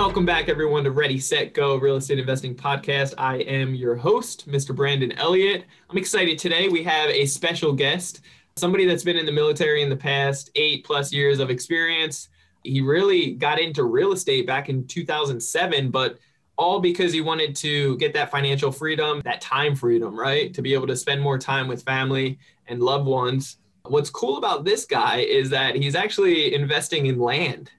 Welcome back, everyone, to Ready, Set, Go Real Estate Investing Podcast. I am your host, Mr. Brandon Elliott. I'm excited today. We have a special guest, somebody that's been in the military in the past eight plus years of experience. He really got into real estate back in 2007, but all because he wanted to get that financial freedom, that time freedom, right? To be able to spend more time with family and loved ones. What's cool about this guy is that he's actually investing in land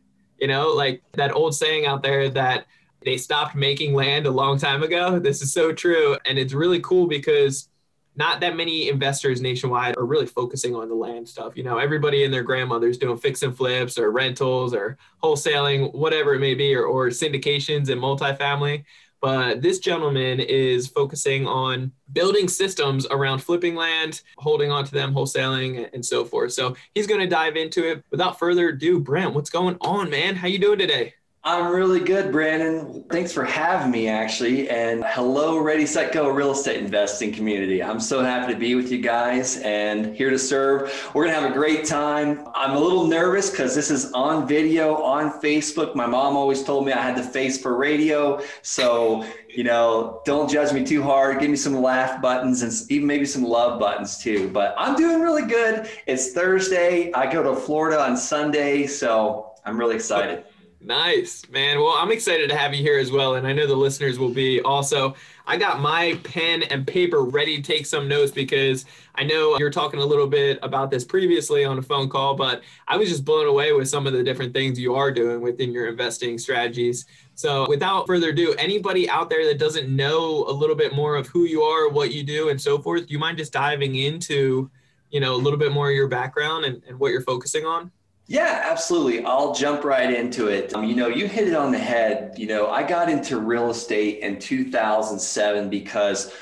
you know, like that old saying out there that they stopped making land a long time ago. This is so true. And it's really cool because not that many investors nationwide are really focusing on the land stuff. You know, everybody and their grandmother's doing fix and flips or rentals or wholesaling, whatever it may be, or, or syndications and multifamily. But this gentleman is focusing on building systems around flipping land, holding on to them, wholesaling, and so forth. So he's going to dive into it. Without further ado, Brent, what's going on, man? How you doing today? I'm really good, Brandon. Thanks for having me, actually. And hello, Ready, Set, Go real estate investing community. I'm so happy to be with you guys and here to serve. We're going to have a great time. I'm a little nervous because this is on video on Facebook. My mom always told me I had the face for radio. So, you know, don't judge me too hard. Give me some laugh buttons and even maybe some love buttons too. But I'm doing really good. It's Thursday. I go to Florida on Sunday. So I'm really excited. Nice, man. Well, I'm excited to have you here as well. And I know the listeners will be also. I got my pen and paper ready to take some notes because I know you were talking a little bit about this previously on a phone call, but I was just blown away with some of the different things you are doing within your investing strategies. So, without further ado, anybody out there that doesn't know a little bit more of who you are, what you do, and so forth, do you mind just diving into, you know, a little bit more of your background and, and what you're focusing on? Yeah, absolutely. I'll jump right into it. Um, you know, you hit it on the head. You know, I got into real estate in 2007 because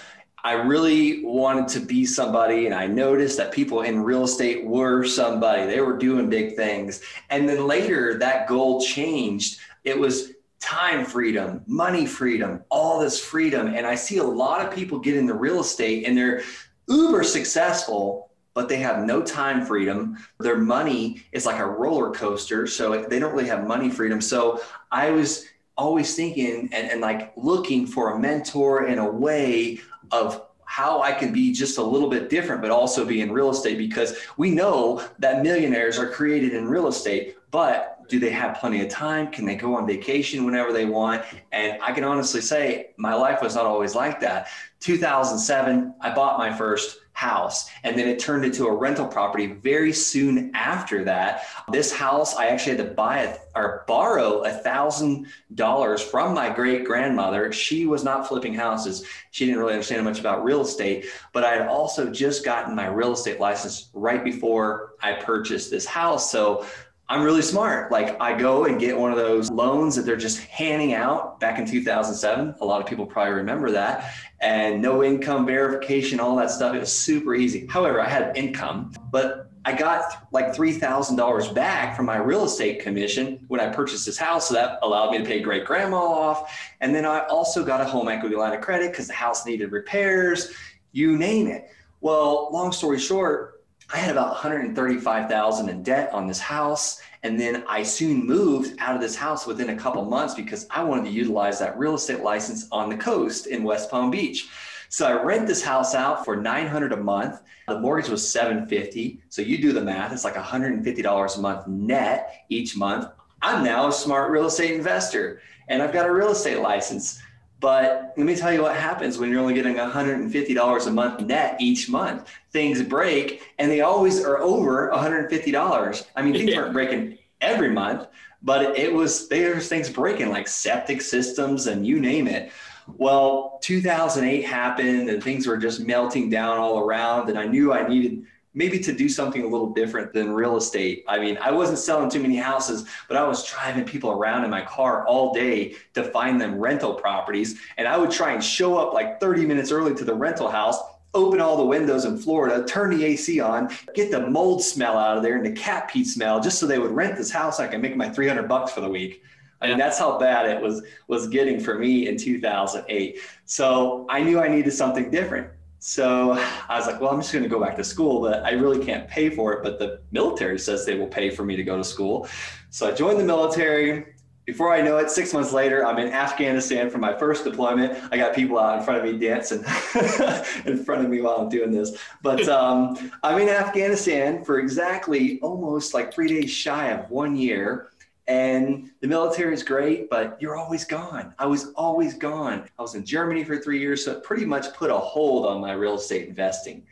I really wanted to be somebody, and I noticed that people in real estate were somebody. They were doing big things. And then later, that goal changed. It was time freedom, money freedom, all this freedom. And I see a lot of people get into real estate and they're uber successful but they have no time freedom. Their money is like a roller coaster. So they don't really have money freedom. So I was always thinking and, and like looking for a mentor in a way of how I can be just a little bit different, but also be in real estate because we know that millionaires are created in real estate, but do they have plenty of time? Can they go on vacation whenever they want? And I can honestly say my life was not always like that. 2007, I bought my first house. And then it turned into a rental property very soon after that. This house, I actually had to buy or borrow a thousand dollars from my great grandmother. She was not flipping houses. She didn't really understand much about real estate, but I had also just gotten my real estate license right before I purchased this house. So I'm really smart. Like I go and get one of those loans that they're just handing out back in 2007. A lot of people probably remember that. And no income verification, all that stuff. It was super easy. However, I had income, but I got like $3,000 back from my real estate commission when I purchased this house. So that allowed me to pay great grandma off. And then I also got a home equity line of credit because the house needed repairs, you name it. Well, long story short, I had about 135,000 in debt on this house. And then I soon moved out of this house within a couple months because I wanted to utilize that real estate license on the coast in West Palm Beach. So I rent this house out for 900 a month. The mortgage was 750. So you do the math, it's like $150 a month net each month. I'm now a smart real estate investor and I've got a real estate license. But let me tell you what happens when you're only getting $150 a month net each month. Things break and they always are over $150. I mean, things yeah. aren't breaking every month, but it was there's things breaking like septic systems and you name it. Well, 2008 happened and things were just melting down all around and I knew I needed maybe to do something a little different than real estate. I mean, I wasn't selling too many houses, but I was driving people around in my car all day to find them rental properties. And I would try and show up like 30 minutes early to the rental house open all the windows in Florida, turn the AC on, get the mold smell out of there and the cat pee smell, just so they would rent this house. I can make my 300 bucks for the week. I mean, that's how bad it was was getting for me in 2008. So I knew I needed something different. So I was like, well, I'm just going to go back to school, but I really can't pay for it. But the military says they will pay for me to go to school. So I joined the military. Before I know it, six months later, I'm in Afghanistan for my first deployment. I got people out in front of me dancing in front of me while I'm doing this. But um, I'm in Afghanistan for exactly almost like three days shy of one year. And the military is great, but you're always gone. I was always gone. I was in Germany for three years, so it pretty much put a hold on my real estate investing.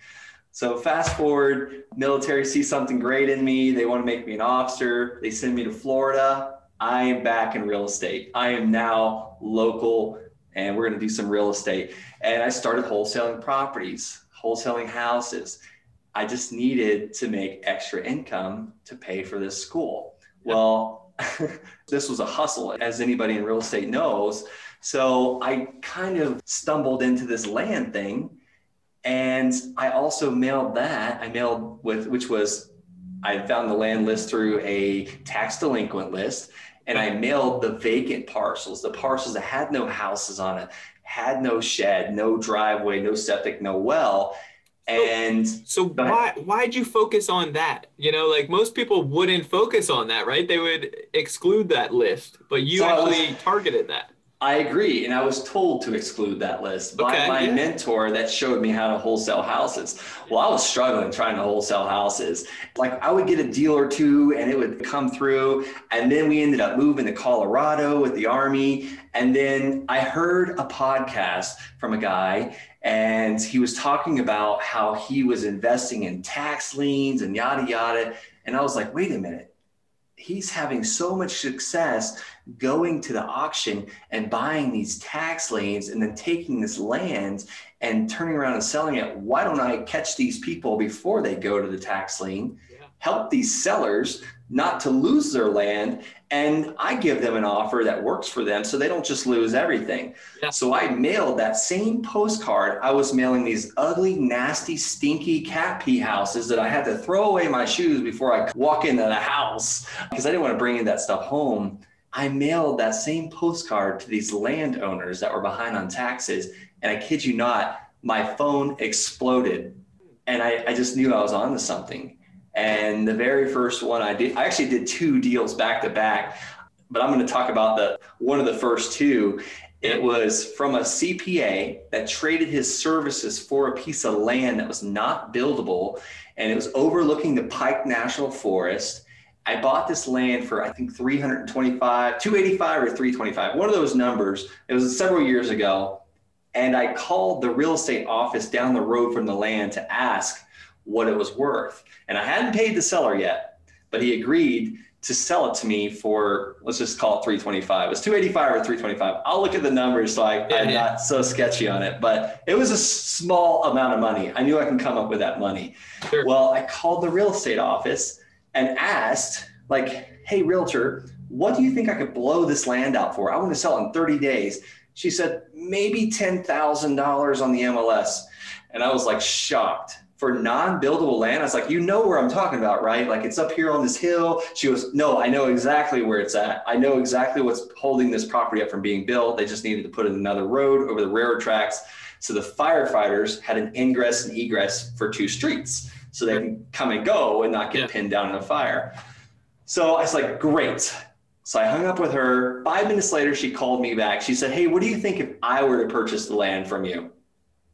So fast forward, military sees something great in me. They want to make me an officer. They send me to Florida. I am back in real estate. I am now local and we're going to do some real estate. And I started wholesaling properties, wholesaling houses. I just needed to make extra income to pay for this school. Well, this was a hustle, as anybody in real estate knows. So I kind of stumbled into this land thing. And I also mailed that. I mailed with, which was, I found the land list through a tax delinquent list and I mailed the vacant parcels, the parcels that had no houses on it, had no shed, no driveway, no septic, no well. And so, so why why'd you focus on that? You know, like most people wouldn't focus on that, right? They would exclude that list, but you so actually was, targeted that. I agree. And I was told to exclude that list by okay, my yeah. mentor that showed me how to wholesale houses. Well, I was struggling trying to wholesale houses. Like I would get a deal or two and it would come through. And then we ended up moving to Colorado with the Army. And then I heard a podcast from a guy and he was talking about how he was investing in tax liens and yada, yada. And I was like, wait a minute he's having so much success going to the auction and buying these tax liens and then taking this land and turning around and selling it. Why don't I catch these people before they go to the tax lien? Yeah. Help these sellers not to lose their land and I give them an offer that works for them so they don't just lose everything. Yeah. So I mailed that same postcard. I was mailing these ugly, nasty, stinky cat pee houses that I had to throw away my shoes before I walk into the house because I didn't want to bring in that stuff home. I mailed that same postcard to these landowners that were behind on taxes. And I kid you not, my phone exploded. And I, I just knew I was on to something. And the very first one I did, I actually did two deals back to back, but I'm going to talk about the one of the first two. It was from a CPA that traded his services for a piece of land that was not buildable, and it was overlooking the Pike National Forest. I bought this land for I think 325, 285 or 325, one of those numbers. It was several years ago. And I called the real estate office down the road from the land to ask what it was worth. And I hadn't paid the seller yet, but he agreed to sell it to me for let's just call it 325. It was 285 or 325. I'll look at the numbers so I, am not so sketchy on it, but it was a small amount of money. I knew I can come up with that money. Sure. Well, I called the real estate office and asked, like, hey, realtor, what do you think I could blow this land out for? I want to sell in 30 days. She said, maybe $10,000 on the MLS. And I was like shocked for non-buildable land. I was like, you know where I'm talking about, right? Like it's up here on this hill. She goes, no, I know exactly where it's at. I know exactly what's holding this property up from being built. They just needed to put in another road over the railroad tracks. So the firefighters had an ingress and egress for two streets so they can come and go and not get yeah. pinned down in a fire. So I was like, great. So I hung up with her. Five minutes later, she called me back. She said, hey, what do you think if I were to purchase the land from you?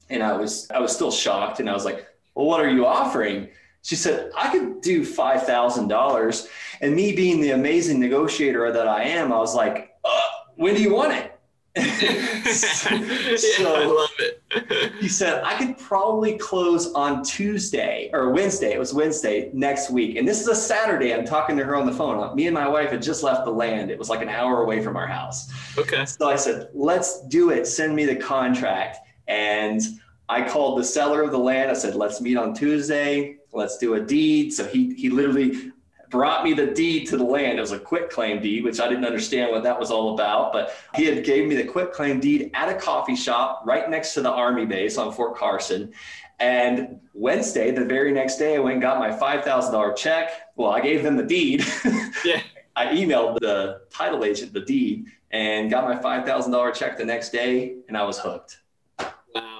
And I was, I was still shocked. And I was like, well, what are you offering? She said, I could do $5,000. And me being the amazing negotiator that I am, I was like, uh, when do you want it? so yeah, I love it. he said, I could probably close on Tuesday or Wednesday. It was Wednesday next week. And this is a Saturday. I'm talking to her on the phone. Me and my wife had just left the land. It was like an hour away from our house. Okay. So I said, let's do it. Send me the contract. And I called the seller of the land. I said, let's meet on Tuesday. Let's do a deed. So he, he literally brought me the deed to the land. It was a quit claim deed, which I didn't understand what that was all about. But he had gave me the quit claim deed at a coffee shop right next to the army base on Fort Carson. And Wednesday, the very next day, I went and got my $5,000 check. Well, I gave them the deed. Yeah. I emailed the title agent the deed and got my $5,000 check the next day, and I was hooked.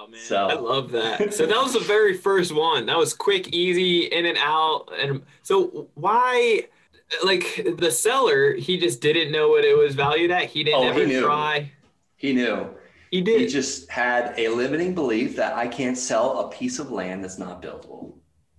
Wow, man. So- I love that. So that was the very first one. That was quick, easy, in and out. And so why like the seller, he just didn't know what it was valued at. He didn't Oh, he ever knew. try. He knew. He did. He just had a limiting belief that I can't sell a piece of land that's not buildable.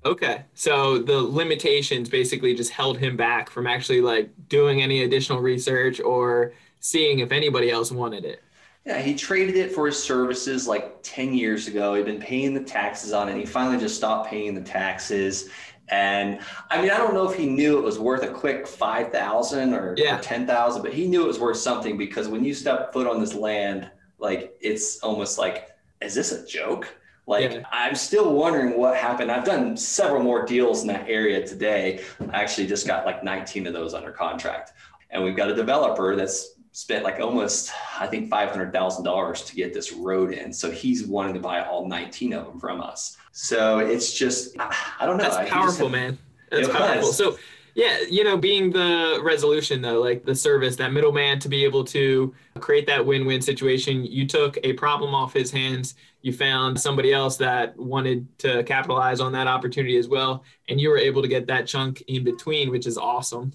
Okay. So the limitations basically just held him back from actually like doing any additional research or seeing if anybody else wanted it. Yeah, he traded it for his services like 10 years ago. He'd been paying the taxes on it. He finally just stopped paying the taxes. And I mean, I don't know if he knew it was worth a quick 5,000 or, Yeah. or 10,000, but he knew it was worth something because when you step foot on this land, like it's almost like, is this a joke? Like, Yeah. I'm still wondering what happened. I've done several more deals in that area today. I actually just got like 19 of those under contract. And we've got a developer that's spent like almost, I think, $500,000 to get this road in. So he's wanting to buy all 19 of them from us. So it's just, I don't know. That's powerful, man. That's powerful. was. So, yeah, you know, being the resolution though, like the service, that middleman to be able to create that win-win situation, you took a problem off his hands. You found somebody else that wanted to capitalize on that opportunity as well, and you were able to get that chunk in between, which is awesome.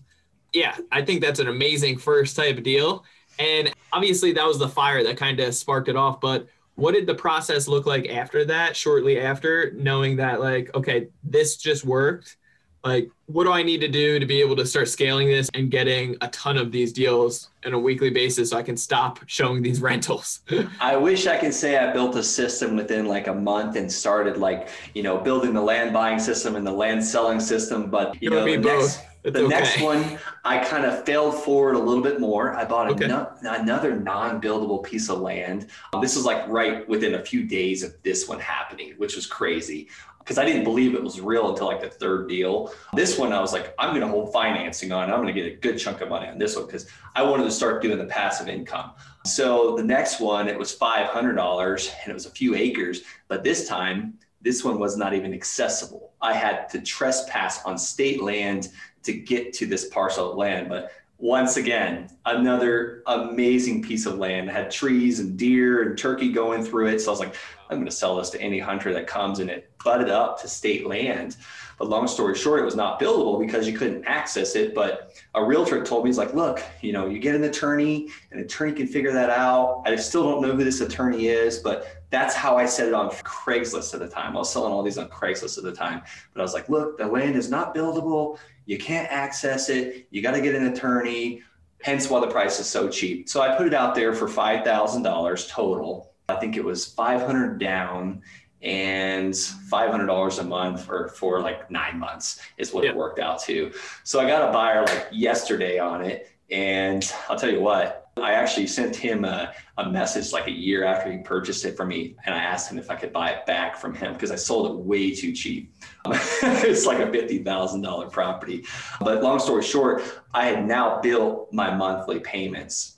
Yeah, I think that's an amazing first type of deal. And obviously, that was the fire that kind of sparked it off. But what did the process look like after that, shortly after, knowing that, like, okay, this just worked? Like, what do I need to do to be able to start scaling this and getting a ton of these deals on a weekly basis so I can stop showing these rentals? I wish I could say I built a system within like a month and started like, you know, building the land buying system and the land selling system. But, you It know, the both. next, It's the okay. next one, I kind of failed forward a little bit more. I bought Okay. ano- another non buildable piece of land. Um, this was like right within a few days of this one happening, which was crazy because I didn't believe it was real until like the third deal. This one, I was like, I'm going to hold financing on. I'm going to get a good chunk of money on this one because I wanted to start doing the passive income. So the next one, it was $500 and it was a few acres. But this time, this one was not even accessible. I had to trespass on state land to get to this parcel of land. But once again, another amazing piece of land It had trees and deer and turkey going through it. So I was like, I'm going to sell this to any hunter that comes and it butted up to state land. But long story short, it was not buildable because you couldn't access it. But a realtor told me, he's like, look, you know, you get an attorney, an attorney can figure that out. I still don't know who this attorney is, but that's how I set it on Craigslist at the time. I was selling all these on Craigslist at the time. But I was like, look, the land is not buildable. You can't access it. You got to get an attorney. Hence why the price is so cheap. So I put it out there for $5,000 total. I think it was 500 down and $500 a month for, for like nine months is what Yeah. it worked out to. So I got a buyer like yesterday on it. And I'll tell you what, I actually sent him a, a message like a year after he purchased it from me. And I asked him if I could buy it back from him because I sold it way too cheap. it's like a $50,000 property. But long story short, I had now built my monthly payments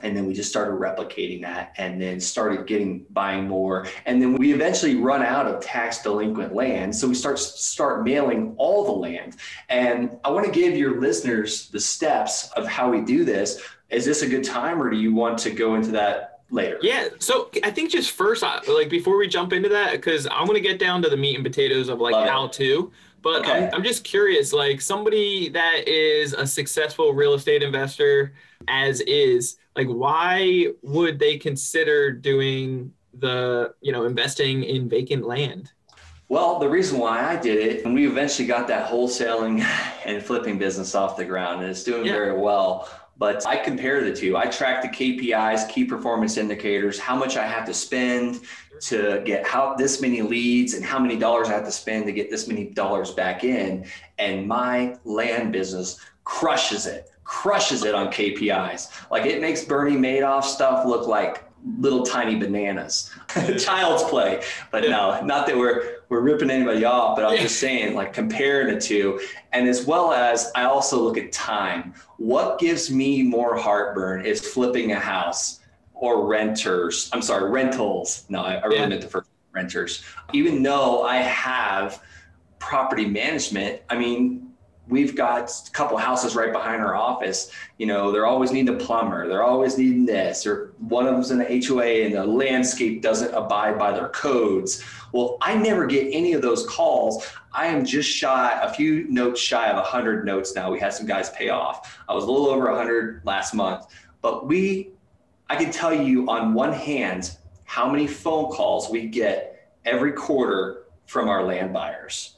and then we just started replicating that and then started getting buying more and then we eventually run out of tax delinquent land so we start start mailing all the land and i want to give your listeners the steps of how we do this is this a good time or do you want to go into that later Yeah. So I think just first, uh, like before we jump into that, because I want to get down to the meat and potatoes of like Love it. how to. But Okay. I'm, I'm just curious, like somebody that is a successful real estate investor, as is, like why would they consider doing the, you know, investing in vacant land? Well, the reason why I did it, and we eventually got that wholesaling and flipping business off the ground, and it's doing Yeah. very well. But I compare the two. I track the KPIs, key performance indicators, how much I have to spend to get how this many leads and how many dollars I have to spend to get this many dollars back in. And my land business crushes it, crushes it on KPIs. Like it makes Bernie Madoff stuff look like little tiny bananas. Child's play. But no, not that we're we're ripping anybody off, but I'm just saying like comparing the two. And as well as I also look at time. What gives me more heartburn is flipping a house or renters. I'm sorry, rentals. No, I, I really yeah. meant the first renters. Even though I have property management, I mean, we've got a couple houses right behind our office. You know, they're always needing a plumber. They're always needing this, or one of them's in the HOA and the landscape doesn't abide by their codes. Well, I never get any of those calls. I am just shy, a few notes shy of 100 notes now. We had some guys pay off. I was a little over 100 last month, but we, I can tell you on one hand how many phone calls we get every quarter from our land buyers.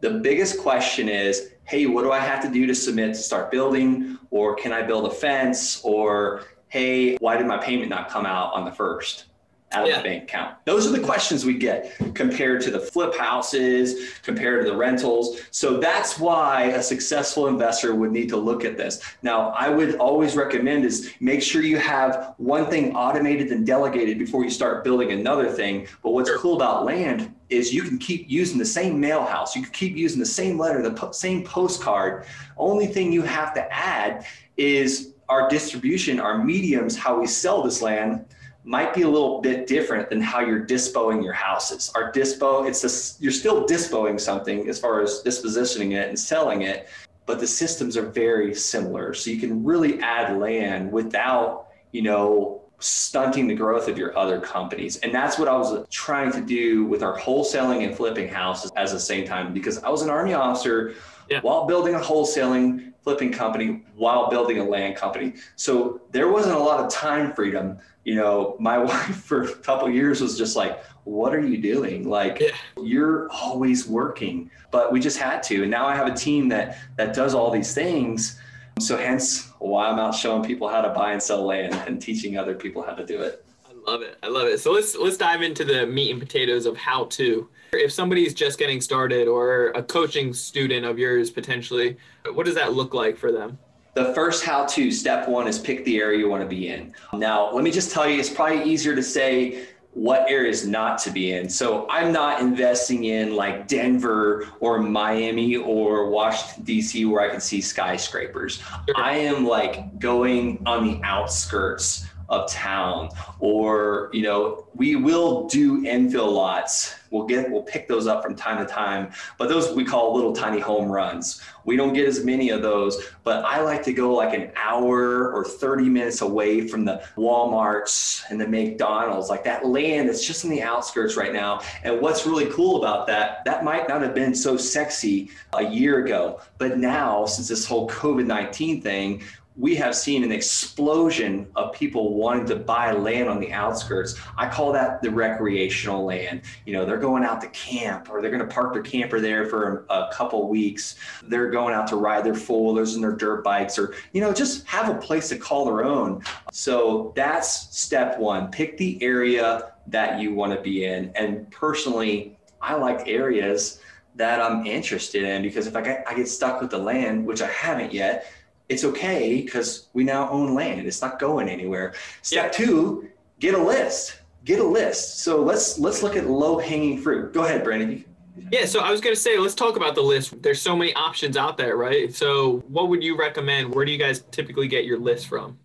The biggest question is hey, what do I have to do to submit to start building? Or can I build a fence? Or hey, why did my payment not come out on the first? Out of yeah. the bank account? Those are the questions we get compared to the flip houses, compared to the rentals. So that's why a successful investor would need to look at this. Now, I would always recommend is make sure you have one thing automated and delegated before you start building another thing. But what's cool about land is you can keep using the same mail house, you can keep using the same letter, the po- same postcard. Only thing you have to add is our distribution, our mediums, how we sell this land might be a little bit different than how you're dispoing your houses. Our dispo, it's just, you're still dispoing something as far as dispositioning it and selling it, but the systems are very similar. So you can really add land without, you know, stunting the growth of your other companies. And that's what I was trying to do with our wholesaling and flipping houses at the same time because I was an army officer yeah. while building a wholesaling flipping company while building a land company. So there wasn't a lot of time freedom you know, my wife for a couple years was just like, what are you doing? Like yeah. you're always working, but we just had to. And now I have a team that that does all these things. So hence why I'm out showing people how to buy and sell land and teaching other people how to do it. Love it. I love it. So let's let's dive into the meat and potatoes of how to. If somebody's just getting started or a coaching student of yours potentially, what does that look like for them? the first how to step one is pick the area you want to be in. Now, let me just tell you, it's probably easier to say what areas not to be in. So I'm not investing in like Denver or Miami or Washington, D.C., where I can see skyscrapers. I am like going on the outskirts of town. Or you know we will do infill lots. We'll get we'll pick those up from time to time. But those we call little tiny home runs. We don't get as many of those but i like to go like an hour or 30 minutes away from the walmarts and the mcdonald's. Like that land that's just in the outskirts right now. And what's really cool about that that might not have been so sexy a year ago. But now since this whole covid-19 thing we have seen an explosion of people wanting to buy land on the outskirts. I call that the recreational land. You know, they're going out to camp or they're going to park their camper there for a, couple weeks. They're going out to ride their four wheelers and their dirt bikes or, you know, just have a place to call their own. So that's step one. Pick the area that you want to be in. And personally, I like areas that I'm interested in because if I get, I get stuck with the land, which I haven't yet, it's okay because we now own land. It's not going anywhere. Step yeah. two, get a list. Get a list. So let's let's look at low hanging fruit. Go ahead, Brandon. Yeah, so I was going to say, let's talk about the list. There's so many options out there, right? So, what would you recommend? Where do you guys typically get your list from?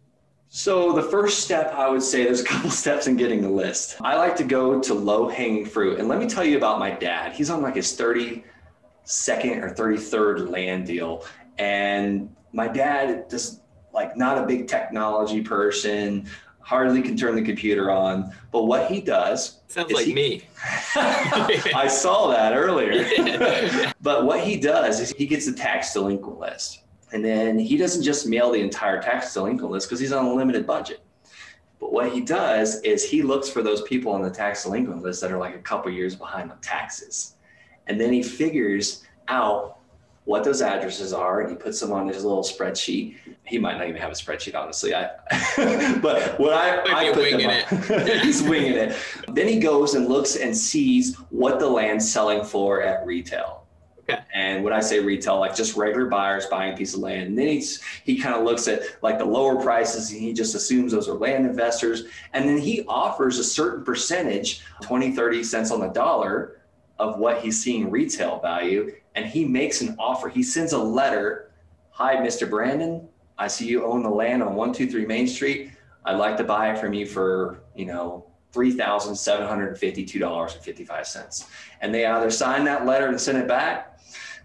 So, the first step I would say there's a couple steps in getting a list. I like to go to low hanging fruit. And let me tell you about my dad. He's on like his 32nd or 33rd land deal. And my dad just like not a big technology person, hardly can turn the computer on. But what he does sounds like he, me. I saw that earlier. but what he does is he gets the tax delinquent list. And then he doesn't just mail the entire tax delinquent list because he's on a limited budget. But what he does is he looks for those people on the tax delinquent list that are like a couple years behind on taxes. And then he figures out what those addresses are and he puts them on his little spreadsheet. He might not even have a spreadsheet, honestly. I, but what I, I put winging it. he's winging it. Then he goes and looks and sees what the land's selling for at retail. Okay. And when I say retail, like just regular buyers buying a piece of land. And then he's, he kind of looks at like the lower prices and he just assumes those are land investors. And then he offers a certain percentage, 20, 30 cents on the dollar of what he's seeing retail value. And he makes an offer. He sends a letter. Hi, Mr. Brandon. I see you own the land on 123 Main Street. I'd like to buy it from you for, you know, $3,752.55. And they either sign that letter and send it back,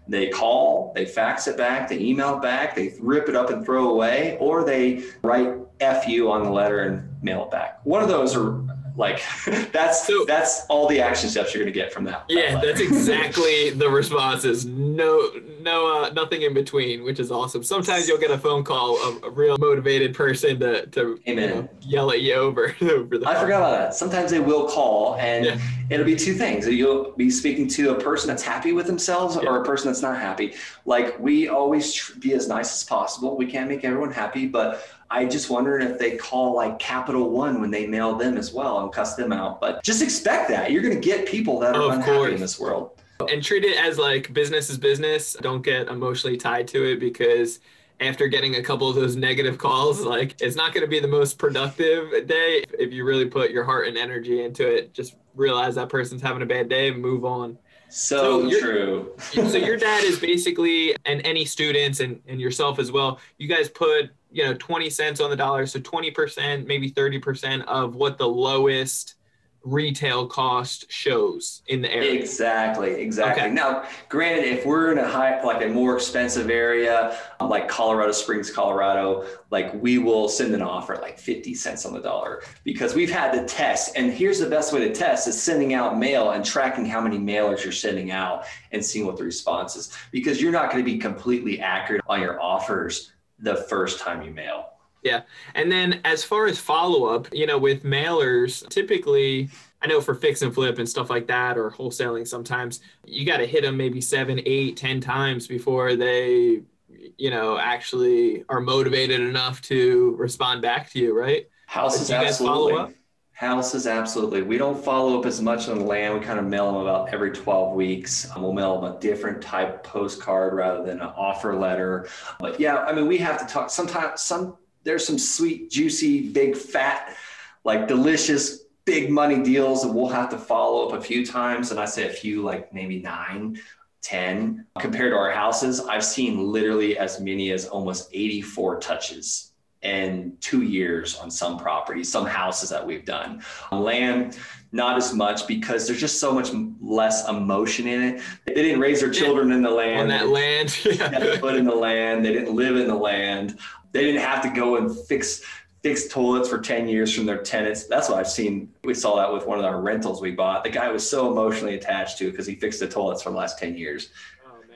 they call, they fax it back, they email it back, they rip it up and throw away, or they write F on the letter and mail it back. One of those are like that's So- that's all the action steps you're gonna get from that. that Yeah, letter. that's exactly the responses. No, no, uh, nothing in between, which is awesome. Sometimes you'll get a phone call of a real motivated person to to you know, yell at you over over the. I phone. forgot about that. Sometimes they will call and Yeah. it'll be two things. You'll be speaking to a person that's happy with themselves Yeah. or a person that's not happy. Like we always tr- be as nice as possible. We can't make everyone happy, but I just wonder if they call like Capital One when they mail them as well and cuss them out. But just expect that. You're going to get people that are Of unhappy course. in this world. and treat it as like business is business. Don't get emotionally tied to it because after getting a couple of those negative calls, like it's not going to be the most productive day. If you really put your heart and energy into it, just realize that person's having a bad day and move on. So, So true. so your dad is basically and any students and, and yourself as well you guys put you know 20 cents on the dollar so 20% maybe 30% of what the lowest retail cost shows in the area Exactly, exactly. Okay. Now, granted, if we're in a high, like a more expensive area, um, like Colorado Springs, Colorado, like we will send an offer like 50 cents on the dollar because we've had to test. And here's the best way to test is sending out mail and tracking how many mailers you're sending out and seeing what the response is because you're not going to be completely accurate on your offers the first time you mail. Yeah. And then as far as follow-up you know with mailers typically i know for fix and flip and stuff like that or wholesaling sometimes you got to hit them maybe seven eight ten times before they you know actually are motivated enough to respond back to you right Houses, Do you guys follow absolutely. Houses, absolutely. We don't follow up as much on land. We kind of mail them about every 12 weeks. Um, we'll mail them a different type postcard rather than an offer letter. But yeah, I mean, we have to talk. Sometimes, some there's some sweet, juicy, big, fat, like delicious, big money deals that we'll have to follow up a few times. And I say a few, like maybe nine. 10 compared to our houses i've seen literally as many as almost 84 touches in two years on some properties, some houses that we've done. Land, not as much because there's just so much less emotion in it. They didn't raise their children in the land. on that land They didn't put in the land. They didn't live in the land. They didn't have to go and fix fix toilets for 10 years from their tenants. That's what I've seen. We saw that with one of our rentals we bought. The guy was so emotionally attached to because he fixed the toilets for the last 10 years.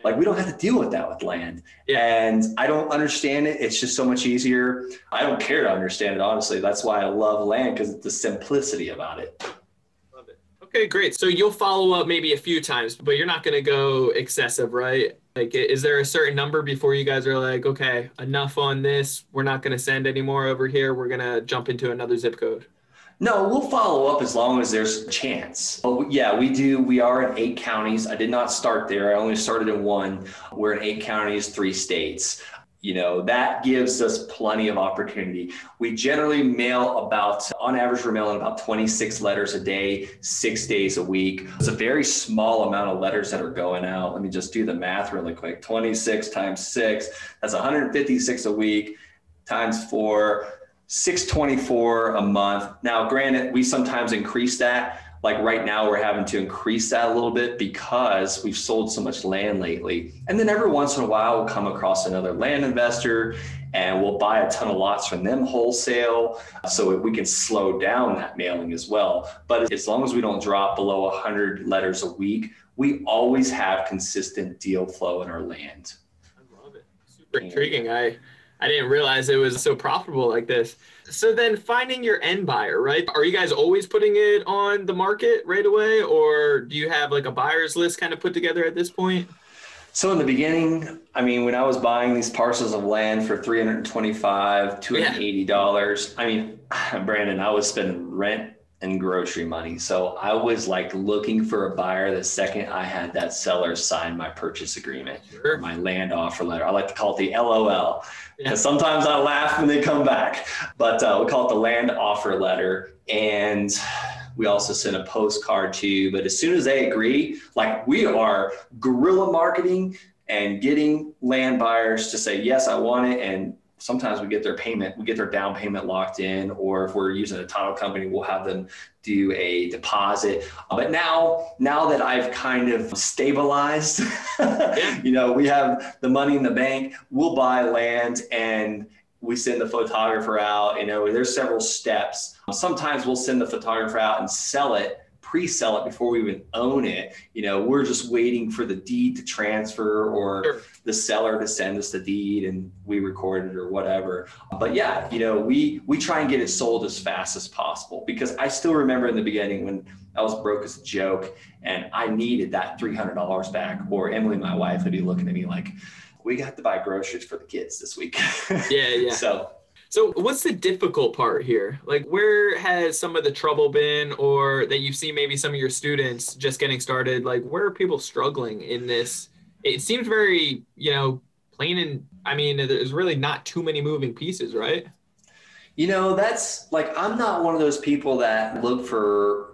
Like we don't have to deal with that with land. Yeah. And I don't understand it. It's just so much easier. I don't care to understand it, honestly. That's why I love land because it's the simplicity about it. Love it. Okay, great. So you'll follow up maybe a few times, but you're not going to go excessive, right? Like, is there a certain number before you guys are like, okay, enough on this? We're not going to send any more over here. We're going to jump into another zip code. No, we'll follow up as long as there's a chance. Well, yeah, we do. We are in eight counties. I did not start there. I only started in one. We're in eight counties, three states. You know, that gives us plenty of opportunity. We generally mail about, on average, we're mailing about 26 letters a day, six days a week. It's a very small amount of letters that are going out. Let me just do the math really quick 26 times six, that's 156 a week times four. 624 a month. Now, granted, we sometimes increase that. Like right now, we're having to increase that a little bit because we've sold so much land lately. And then every once in a while, we'll come across another land investor and we'll buy a ton of lots from them wholesale so we can slow down that mailing as well. But as long as we don't drop below 100 letters a week, we always have consistent deal flow in our land. I love it. Super intriguing. I I didn't realize it was so profitable like this. So then finding your end buyer, right? Are you guys always putting it on the market right away or do you have like a buyer's list kind of put together at this point? So in the beginning, I mean, when I was buying these parcels of land for 325, 280 dollars, I mean, Brandon, I was spending rent and grocery money. So I was like looking for a buyer the second I had that seller sign my purchase agreement, Sure. my land offer letter. I like to call it the LOL because sometimes I laugh when they come back, but uh, we call it the land offer letter. And we also send a postcard to, but as soon as they agree, like we are guerrilla marketing and getting land buyers to say, yes, I want it. And sometimes we get their payment, we get their down payment locked in, or if we're using a title company, we'll have them do a deposit. Uh, but now, now that I've kind of stabilized, you know, we have the money in the bank, we'll buy land and we send the photographer out. You know, there's several steps. Sometimes we'll send the photographer out and sell it pre-sell it before we even own it. You know, we're just waiting for the deed to transfer or Sure. the seller to send us the deed and we record it or whatever. But yeah, you know, we we try and get it sold as fast as possible because I still remember in the beginning when I was broke as a joke and I needed that $300 back or Emily, my wife, would be looking at me like, we got to buy groceries for the kids this week. Yeah, yeah. so So, what's the difficult part here? Like, where has some of the trouble been, or that you've seen maybe some of your students just getting started? Like, where are people struggling in this? It seems very, you know, plain and I mean, there's really not too many moving pieces, right? You know, that's like I'm not one of those people that look for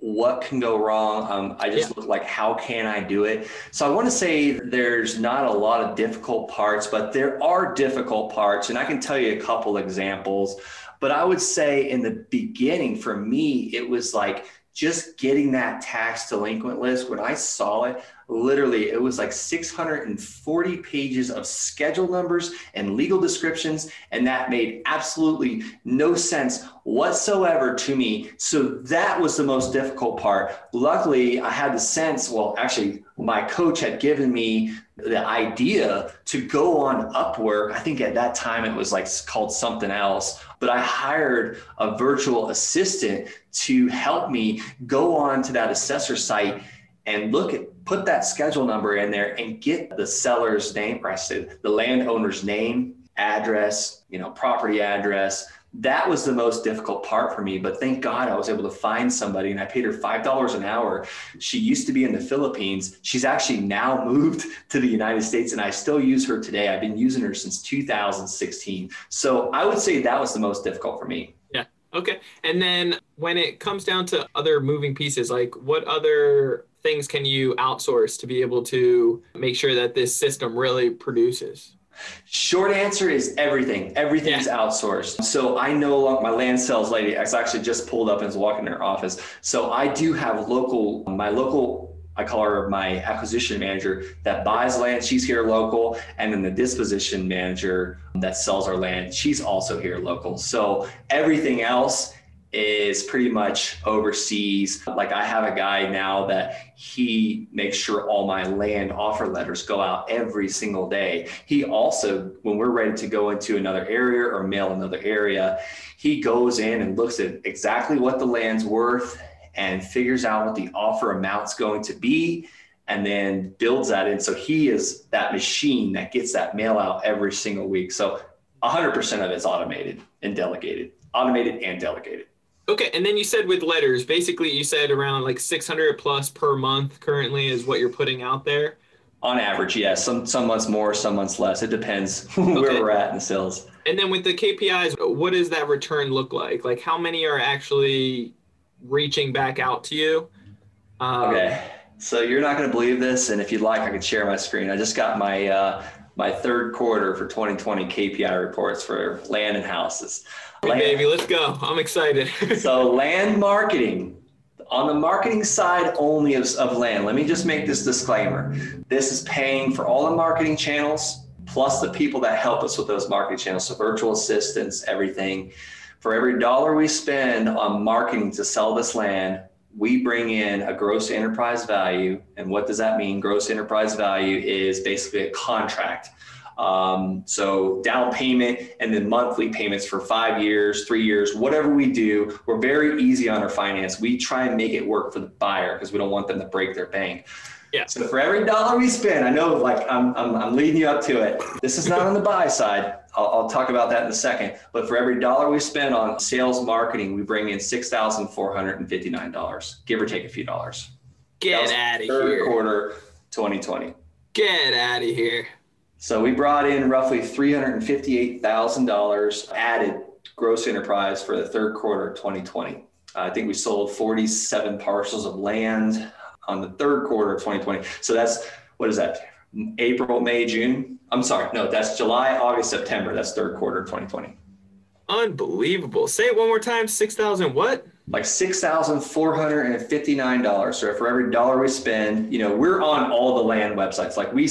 what can go wrong. Um, I just Yeah. look like how can I do it. So I want to say there's not a lot of difficult parts, but there are difficult parts, and I can tell you a couple examples. But I would say in the beginning, for me, it was like just getting that tax delinquent list. When I saw it, literally, it was like 640 pages of schedule numbers and legal descriptions, and that made absolutely no sense whatsoever to me. So that was the most difficult part. Luckily, I had the sense, well, actually, my coach had given me the idea to go on Upwork. I think at that time it was like called something else, but I hired a virtual assistant to help me go on to that assessor site and look at put that schedule number in there and get the seller's name, or I said the landowner's name, address, you know, property address. That was the most difficult part for me. But thank God I was able to find somebody and I paid her $5 an hour. She used to be in the Philippines. She's actually now moved to the United States and I still use her today. I've been using her since 2016. So I would say that was the most difficult for me. Yeah. Okay. And then when it comes down to other moving pieces, like what other things can you outsource to be able to make sure that this system really produces? Short answer is everything. Everything's outsourced. So I know lo- my land sales lady. I actually just pulled up and was walking in her office. So I do have local, my local. I call her my acquisition manager that buys land. She's here local, and then the disposition manager that sells our land. She's also here local. So everything else is pretty much overseas. Like I have a guy now that he makes sure all my land offer letters go out every single day. He also, when we're ready to go into another area or mail another area, he goes in and looks at exactly what the land's worth and figures out what the offer amount's going to be and then builds that in. So he is that machine that gets that mail out every single week. So 100% of it's automated and delegated, automated and delegated. Okay. And then you said with letters, basically you said around like 600 plus per month currently is what you're putting out there. On average, yes. Some some months more, some months less. It depends where Okay. we're at in the sales. And then with the KPIs, what does that return look like? Like how many are actually reaching back out to you? Um, Okay. So you're not going to believe this, and if you'd like, I could share my screen. I just got my uh, my third quarter for 2020 KPI reports for land and houses. Hey, Land- baby, let's go. I'm excited. so land marketing on the marketing side only of, of land let me just make this disclaimer this is paying for all the marketing channels plus the people that help us with those marketing channels so virtual assistants everything for every dollar we spend on marketing to sell this land we bring in a gross enterprise value and what does that mean gross enterprise value is basically a contract um, so down payment and then monthly payments for five years, three years, whatever we do, we're very easy on our finance. We try and make it work for the buyer because we don't want them to break their bank. Yeah. So for every dollar we spend, I know like I'm, I'm, I'm leading you up to it. This is not on the buy side. I'll, I'll, talk about that in a second. But for every dollar we spend on sales marketing, we bring in six thousand four hundred and fifty nine dollars, give or take a few dollars. Get out of here. Third quarter, 2020. Get out of here. So we brought in roughly three hundred and fifty eight thousand dollars added gross enterprise for the third quarter of 2020. I think we sold 47 parcels of land on the third quarter of 2020. So that's what is that? April, May, June. I'm sorry, no, that's July, August, September. That's third quarter of 2020. Unbelievable. Say it one more time. Six thousand what? Like six thousand four hundred and fifty-nine dollars. So for every dollar we spend, you know, we're on all the land websites. Like we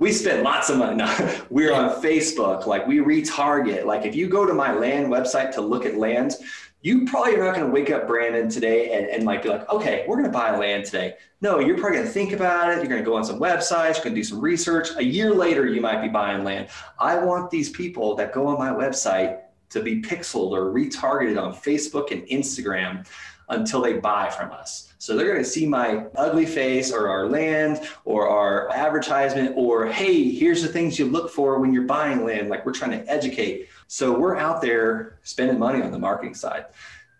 we spend lots of money. we're on Facebook. Like we retarget. Like if you go to my land website to look at land, you probably are not going to wake up Brandon today and, and like be like, okay, we're going to buy land today. No, you're probably going to think about it. You're going to go on some websites, you're going to do some research. A year later, you might be buying land. I want these people that go on my website to be pixeled or retargeted on Facebook and Instagram until they buy from us. So they're going to see my ugly face or our land or our advertisement or, hey, here's the things you look for when you're buying land. Like we're trying to educate. So we're out there spending money on the marketing side.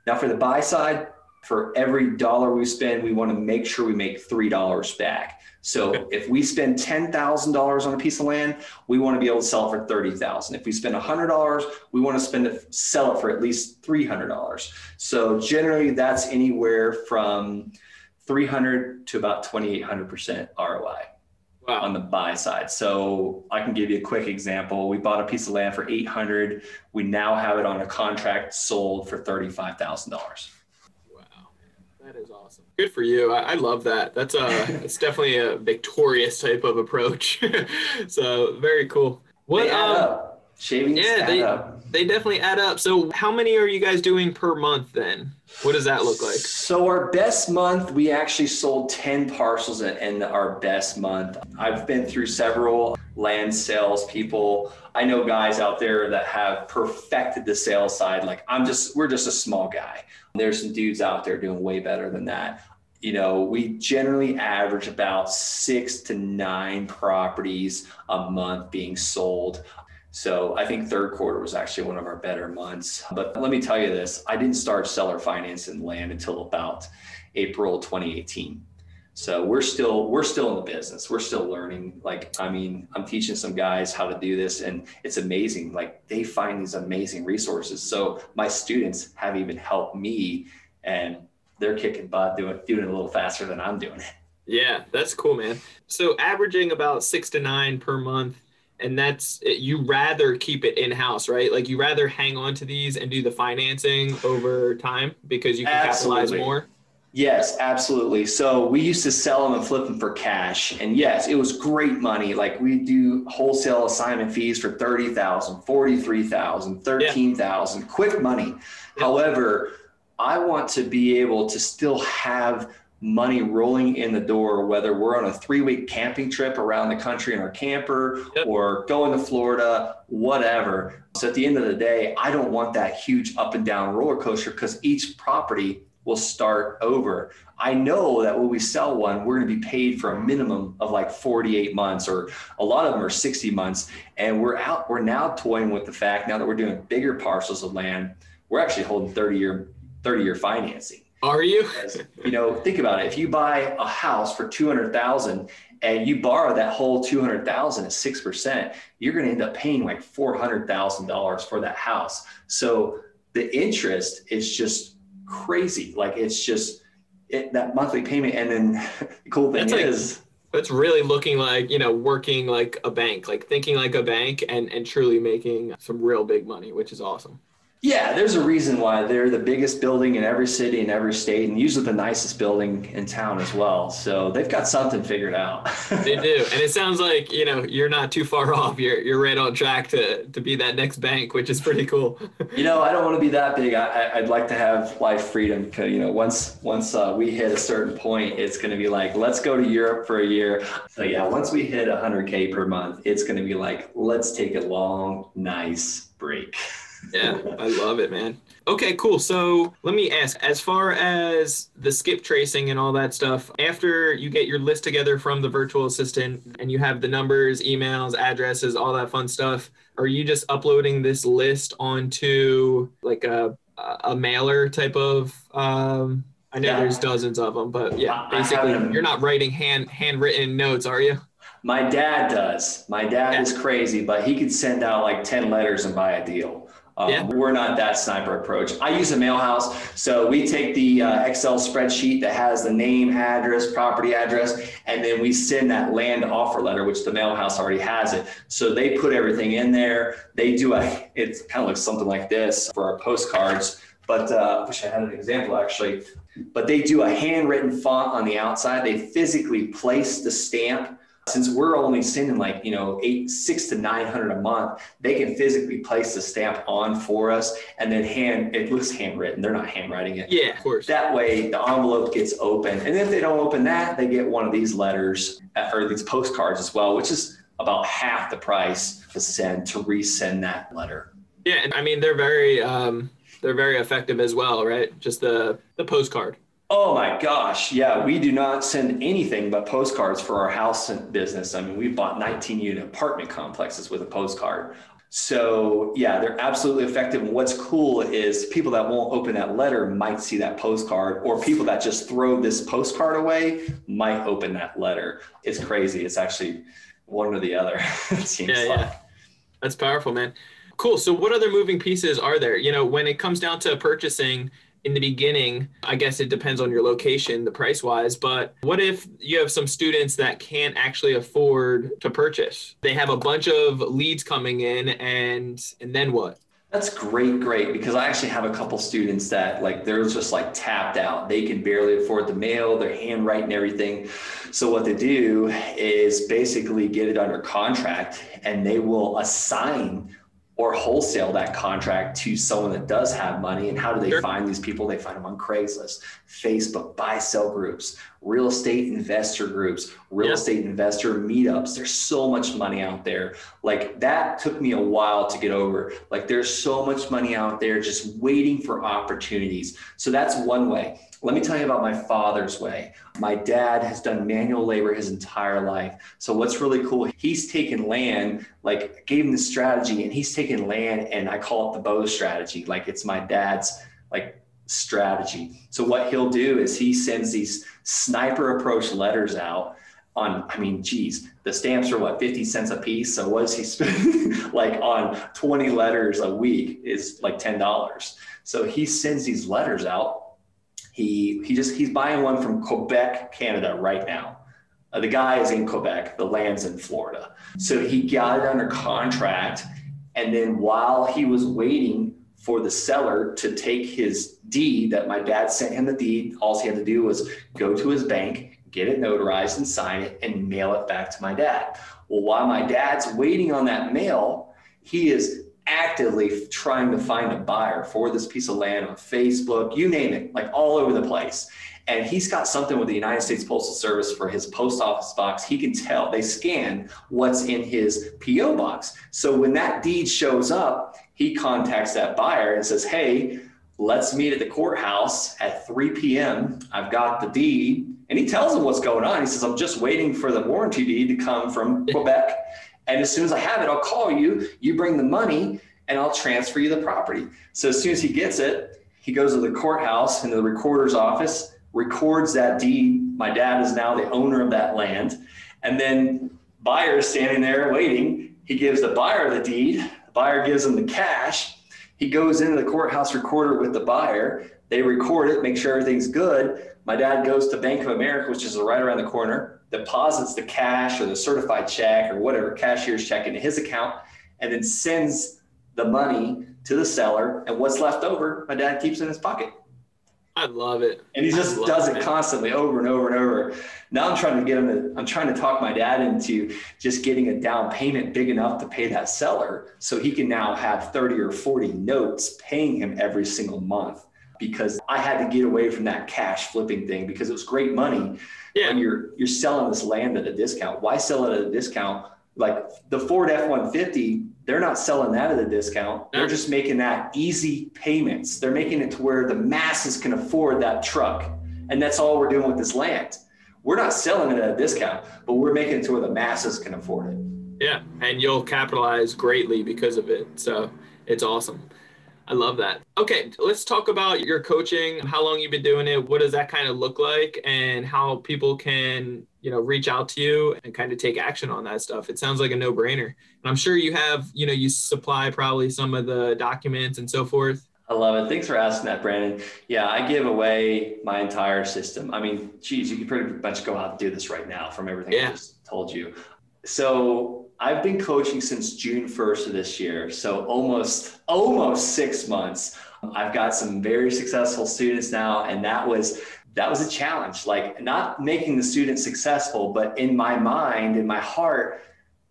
Now, for the buy side, for every dollar we spend, we want to make sure we make $3 back. So if we spend $10,000 on a piece of land, we want to be able to sell it for 30,000. If we spend $100, we want to spend it, sell it for at least $300. So generally that's anywhere from 300 to about 2,800% ROI. Wow. on the buy side. So I can give you a quick example. We bought a piece of land for 800. We now have it on a contract sold for $35,000. Wow. That is awesome. Good for you. I, I love that. That's a it's definitely a victorious type of approach. so very cool. What um, up. Shavings yeah, they, up. They definitely add up. So how many are you guys doing per month then? What does that look like? So our best month, we actually sold 10 parcels in our best month. I've been through several land sales people. I know guys out there that have perfected the sales side. Like I'm just, we're just a small guy. There's some dudes out there doing way better than that. You know, we generally average about six to nine properties a month being sold. So I think third quarter was actually one of our better months. But let me tell you this I didn't start seller financing land until about April 2018. So we're still we're still in the business. We're still learning. Like I mean, I'm teaching some guys how to do this and it's amazing. Like they find these amazing resources. So my students have even helped me and they're kicking butt doing doing it a little faster than I'm doing it. Yeah, that's cool, man. So averaging about 6 to 9 per month and that's you rather keep it in house, right? Like you rather hang on to these and do the financing over time because you can Absolutely. capitalize more. Yes, absolutely. So we used to sell them and flip them for cash. And yes, it was great money. Like we do wholesale assignment fees for 30,000, 43,000, 13,000, yeah. quick money. Yeah. However, I want to be able to still have money rolling in the door, whether we're on a three week camping trip around the country in our camper yep. or going to Florida, whatever. So at the end of the day, I don't want that huge up and down roller coaster because each property will start over. I know that when we sell one, we're going to be paid for a minimum of like 48 months, or a lot of them are 60 months. And we're out, we're now toying with the fact now that we're doing bigger parcels of land, we're actually holding 30 year, 30 year financing. Are you? You know, think about it. If you buy a house for 200,000 and you borrow that whole 200,000 at 6%, you're going to end up paying like $400,000 for that house. So the interest is just crazy. Like it's just it, that monthly payment. And then the cool thing That's is, like, it's really looking like you know working like a bank, like thinking like a bank, and and truly making some real big money, which is awesome. Yeah, there's a reason why they're the biggest building in every city in every state, and usually the nicest building in town as well. So they've got something figured out. they do, and it sounds like you know you're not too far off. You're you're right on track to to be that next bank, which is pretty cool. you know, I don't want to be that big. I, would like to have life freedom because you know once once uh, we hit a certain point, it's going to be like let's go to Europe for a year. So yeah, once we hit 100k per month, it's going to be like let's take a long, nice break. Yeah, I love it, man. Okay, cool. So let me ask as far as the skip tracing and all that stuff, after you get your list together from the virtual assistant and you have the numbers, emails, addresses, all that fun stuff, are you just uploading this list onto like a, a mailer type of um, I know yeah. there's dozens of them, but yeah, basically you're not writing hand handwritten notes, are you? My dad does. My dad yeah. is crazy, but he could send out like 10 letters and buy a deal. Um, yeah. We're not that sniper approach. I use a mail house. So we take the uh, Excel spreadsheet that has the name, address, property address, and then we send that land offer letter, which the mail house already has it. So they put everything in there. They do a, it kind of looks something like this for our postcards. But uh, I wish I had an example actually. But they do a handwritten font on the outside. They physically place the stamp since we're only sending like you know eight six to nine hundred a month they can physically place the stamp on for us and then hand it looks handwritten. They're not handwriting it. Yeah of course. That way the envelope gets open and if they don't open that they get one of these letters uh, or these postcards as well which is about half the price to send to resend that letter. Yeah and i mean they're very um they're very effective as well right? Just the the postcard Oh my gosh. Yeah, we do not send anything but postcards for our house business. I mean, we bought 19 unit apartment complexes with a postcard. So, yeah, they're absolutely effective. And what's cool is people that won't open that letter might see that postcard, or people that just throw this postcard away might open that letter. It's crazy. It's actually one or the other, it seems yeah, like. Yeah. That's powerful, man. Cool. So, what other moving pieces are there? You know, when it comes down to purchasing, in the beginning, I guess it depends on your location, the price wise, but what if you have some students that can't actually afford to purchase? They have a bunch of leads coming in and and then what? That's great, great. Because I actually have a couple students that like they're just like tapped out. They can barely afford the mail, they're handwriting everything. So what they do is basically get it under contract and they will assign or wholesale that contract to someone that does have money. And how do they sure. find these people? They find them on Craigslist, Facebook, buy sell groups, real estate investor groups, real estate investor meetups. There's so much money out there. Like that took me a while to get over. Like there's so much money out there just waiting for opportunities. So that's one way. Let me tell you about my father's way. My dad has done manual labor his entire life. So what's really cool, he's taken land, like gave him the strategy and he's taken land and I call it the bow strategy. Like it's my dad's like strategy. So what he'll do is he sends these sniper approach letters out on, I mean, geez, the stamps are what, 50 cents a piece. So what does he spend like on 20 letters a week is like $10. So he sends these letters out he he just he's buying one from Quebec, Canada, right now. Uh, the guy is in Quebec. The land's in Florida. So he got it under contract, and then while he was waiting for the seller to take his deed, that my dad sent him the deed. All he had to do was go to his bank, get it notarized, and sign it, and mail it back to my dad. Well, while my dad's waiting on that mail, he is actively trying to find a buyer for this piece of land on Facebook, you name it, like all over the place. And he's got something with the United States Postal Service for his post office box. He can tell, they scan what's in his P.O. box. So when that deed shows up, he contacts that buyer and says, Hey, let's meet at the courthouse at 3 p.m. I've got the deed. And he tells him what's going on. He says, I'm just waiting for the warranty deed to come from Quebec. And as soon as I have it, I'll call you. You bring the money and I'll transfer you the property. So as soon as he gets it, he goes to the courthouse in the recorder's office, records that deed. My dad is now the owner of that land. And then buyer is standing there waiting. He gives the buyer the deed. Buyer gives him the cash. He goes into the courthouse recorder with the buyer. They record it, make sure everything's good. My dad goes to Bank of America, which is right around the corner deposits the cash or the certified check or whatever cashier's check into his account and then sends the money to the seller and what's left over my dad keeps in his pocket i love it and he just does it, it constantly over and over and over now i'm trying to get him to i'm trying to talk my dad into just getting a down payment big enough to pay that seller so he can now have 30 or 40 notes paying him every single month because i had to get away from that cash flipping thing because it was great money yeah. when you're you're selling this land at a discount. Why sell it at a discount? Like the Ford F-150 they're not selling that at a discount. They're just making that easy payments. They're making it to where the masses can afford that truck. And that's all we're doing with this land. We're not selling it at a discount, but we're making it to where the masses can afford it. Yeah, and you'll capitalize greatly because of it. So it's awesome. I love that. Okay, let's talk about your coaching, how long you've been doing it, what does that kind of look like, and how people can, you know, reach out to you and kind of take action on that stuff. It sounds like a no-brainer. And I'm sure you have, you know, you supply probably some of the documents and so forth. I love it. Thanks for asking that, Brandon. Yeah, I give away my entire system. I mean, geez, you could pretty much go out and do this right now from everything yeah. I just told you. So I've been coaching since June 1st of this year. So almost, almost six months. I've got some very successful students now. And that was, that was a challenge, like not making the students successful, but in my mind, in my heart,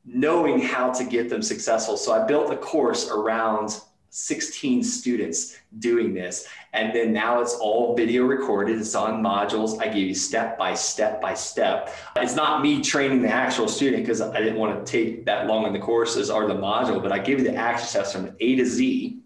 knowing how to get them successful. So I built a course around 16 students doing this. And then now it's all video recorded. It's on modules. I give you step by step by step. It's not me training the actual student because I didn't want to take that long in the courses or the module, but I give you the action steps from A to Z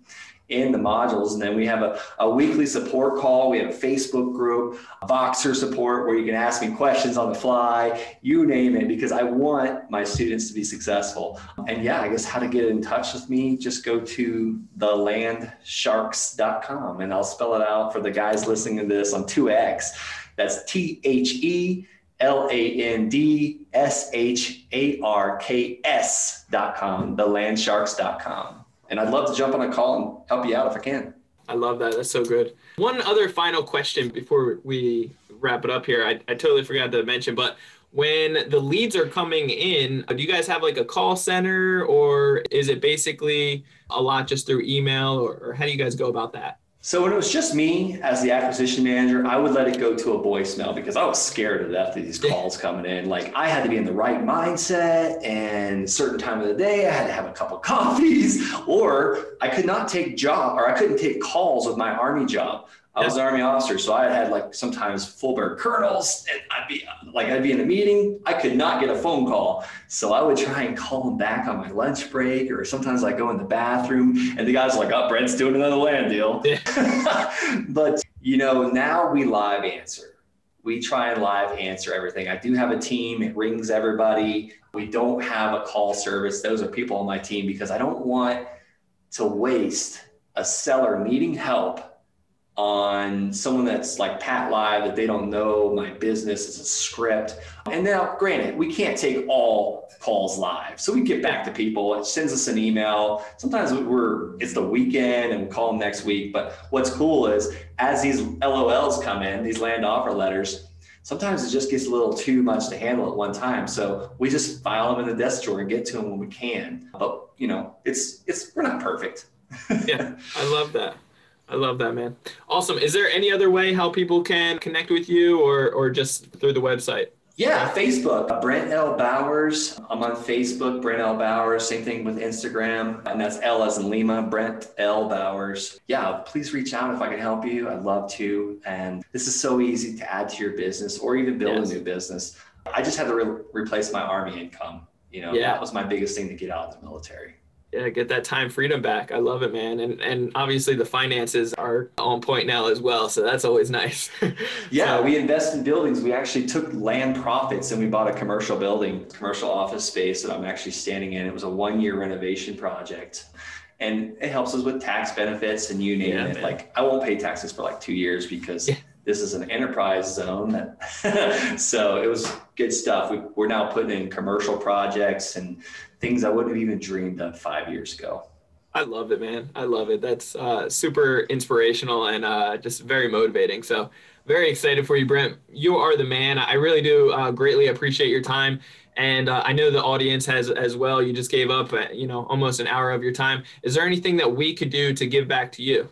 in the modules. And then we have a, a weekly support call. We have a Facebook group, Voxer support where you can ask me questions on the fly, you name it, because I want my students to be successful. And yeah, I guess how to get in touch with me, just go to thelandsharks.com and I'll spell it out for the guys listening to this on 2X. That's T H E L A N D S H A R K S dot com, thelandsharks.com and I'd love to jump on a call and help you out if I can. I love that. That's so good. One other final question before we wrap it up here. I, I totally forgot to mention, but when the leads are coming in, do you guys have like a call center or is it basically a lot just through email or, or how do you guys go about that? So when it was just me as the acquisition manager, I would let it go to a voicemail because I was scared to death of these calls coming in. Like I had to be in the right mindset and certain time of the day, I had to have a couple coffees, or I could not take job or I couldn't take calls with my army job. I was an army officer, so I had like sometimes full bird colonels, and I'd be like I'd be in a meeting, I could not get a phone call, so I would try and call them back on my lunch break, or sometimes I go in the bathroom, and the guys are like, "Oh, Brent's doing another land deal." Yeah. but you know, now we live answer. We try and live answer everything. I do have a team; it rings everybody. We don't have a call service; those are people on my team because I don't want to waste a seller needing help on someone that's like PATLive that they don't know my business is a script. And now, granted, we can't take all calls live, so we get back to people. It sends us an email. Sometimes we're it's the weekend and we call them next week. But what's cool is as these LOLs come in, these land offer letters. Sometimes it just gets a little too much to handle at one time, so we just file them in the desk drawer and get to them when we can. But you know, it's it's we're not perfect. yeah, I love that. I love that, man. Awesome. Is there any other way how people can connect with you or, or just through the website? Yeah, Facebook. Uh, Brent L. Bowers. I'm on Facebook, Brent L. Bowers. Same thing with Instagram. And that's L as in Lima, Brent L. Bowers. Yeah, please reach out if I can help you. I'd love to. And this is so easy to add to your business or even build yes. a new business. I just had to re- replace my Army income. You know, yeah. that was my biggest thing to get out of the military yeah, get that time freedom back. I love it, man. And and obviously the finances are on point now as well, so that's always nice. yeah, we invest in buildings. We actually took land profits and we bought a commercial building, commercial office space that I'm actually standing in. It was a one-year renovation project. And it helps us with tax benefits and you name yeah, it. Man. Like I won't pay taxes for like two years because yeah. this is an enterprise zone. That so it was good stuff. We, we're now putting in commercial projects and things I wouldn't have even dreamed of five years ago. I love it, man. I love it. That's uh, super inspirational and uh, just very motivating. So, very excited for you, Brent. You are the man. I really do uh, greatly appreciate your time. And uh, I know the audience has as well. You just gave up, uh, you know, almost an hour of your time. Is there anything that we could do to give back to you?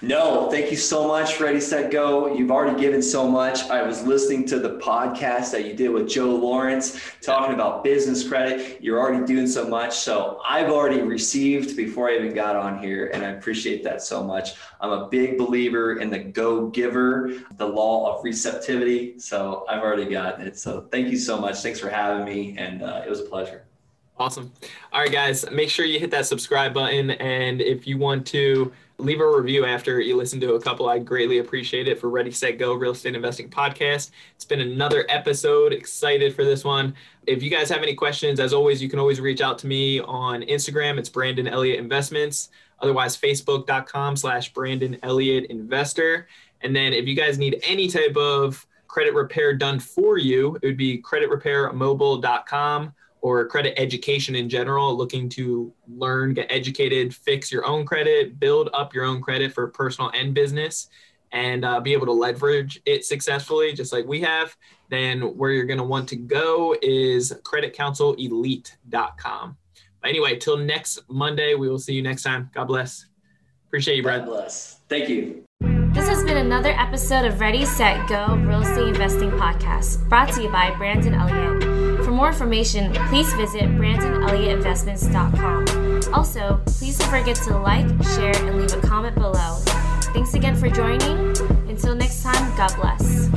No, thank you so much, Ready, Set, Go. You've already given so much. I was listening to the podcast that you did with Joe Lawrence talking about business credit. You're already doing so much. So I've already received before I even got on here, and I appreciate that so much. I'm a big believer in the go giver, the law of receptivity. So I've already gotten it. So thank you so much. Thanks for having me, and uh, it was a pleasure. Awesome. All right, guys, make sure you hit that subscribe button. And if you want to leave a review after you listen to a couple, I greatly appreciate it for Ready, Set, Go Real Estate Investing Podcast. It's been another episode. Excited for this one. If you guys have any questions, as always, you can always reach out to me on Instagram. It's Brandon Elliott Investments. Otherwise, facebook.com slash Brandon Elliott Investor. And then if you guys need any type of credit repair done for you, it would be creditrepairmobile.com or credit education in general, looking to learn, get educated, fix your own credit, build up your own credit for personal and business, and uh, be able to leverage it successfully, just like we have, then where you're going to want to go is creditcounselelite.com. But anyway, till next Monday, we will see you next time. God bless. Appreciate you, Brad. God bless. Thank you. This has been another episode of Ready, Set, Go Real Estate Investing Podcast, brought to you by Brandon Elliott. For more information, please visit BrandonElliottInvestments.com. Also, please don't forget to like, share, and leave a comment below. Thanks again for joining. Until next time, God bless.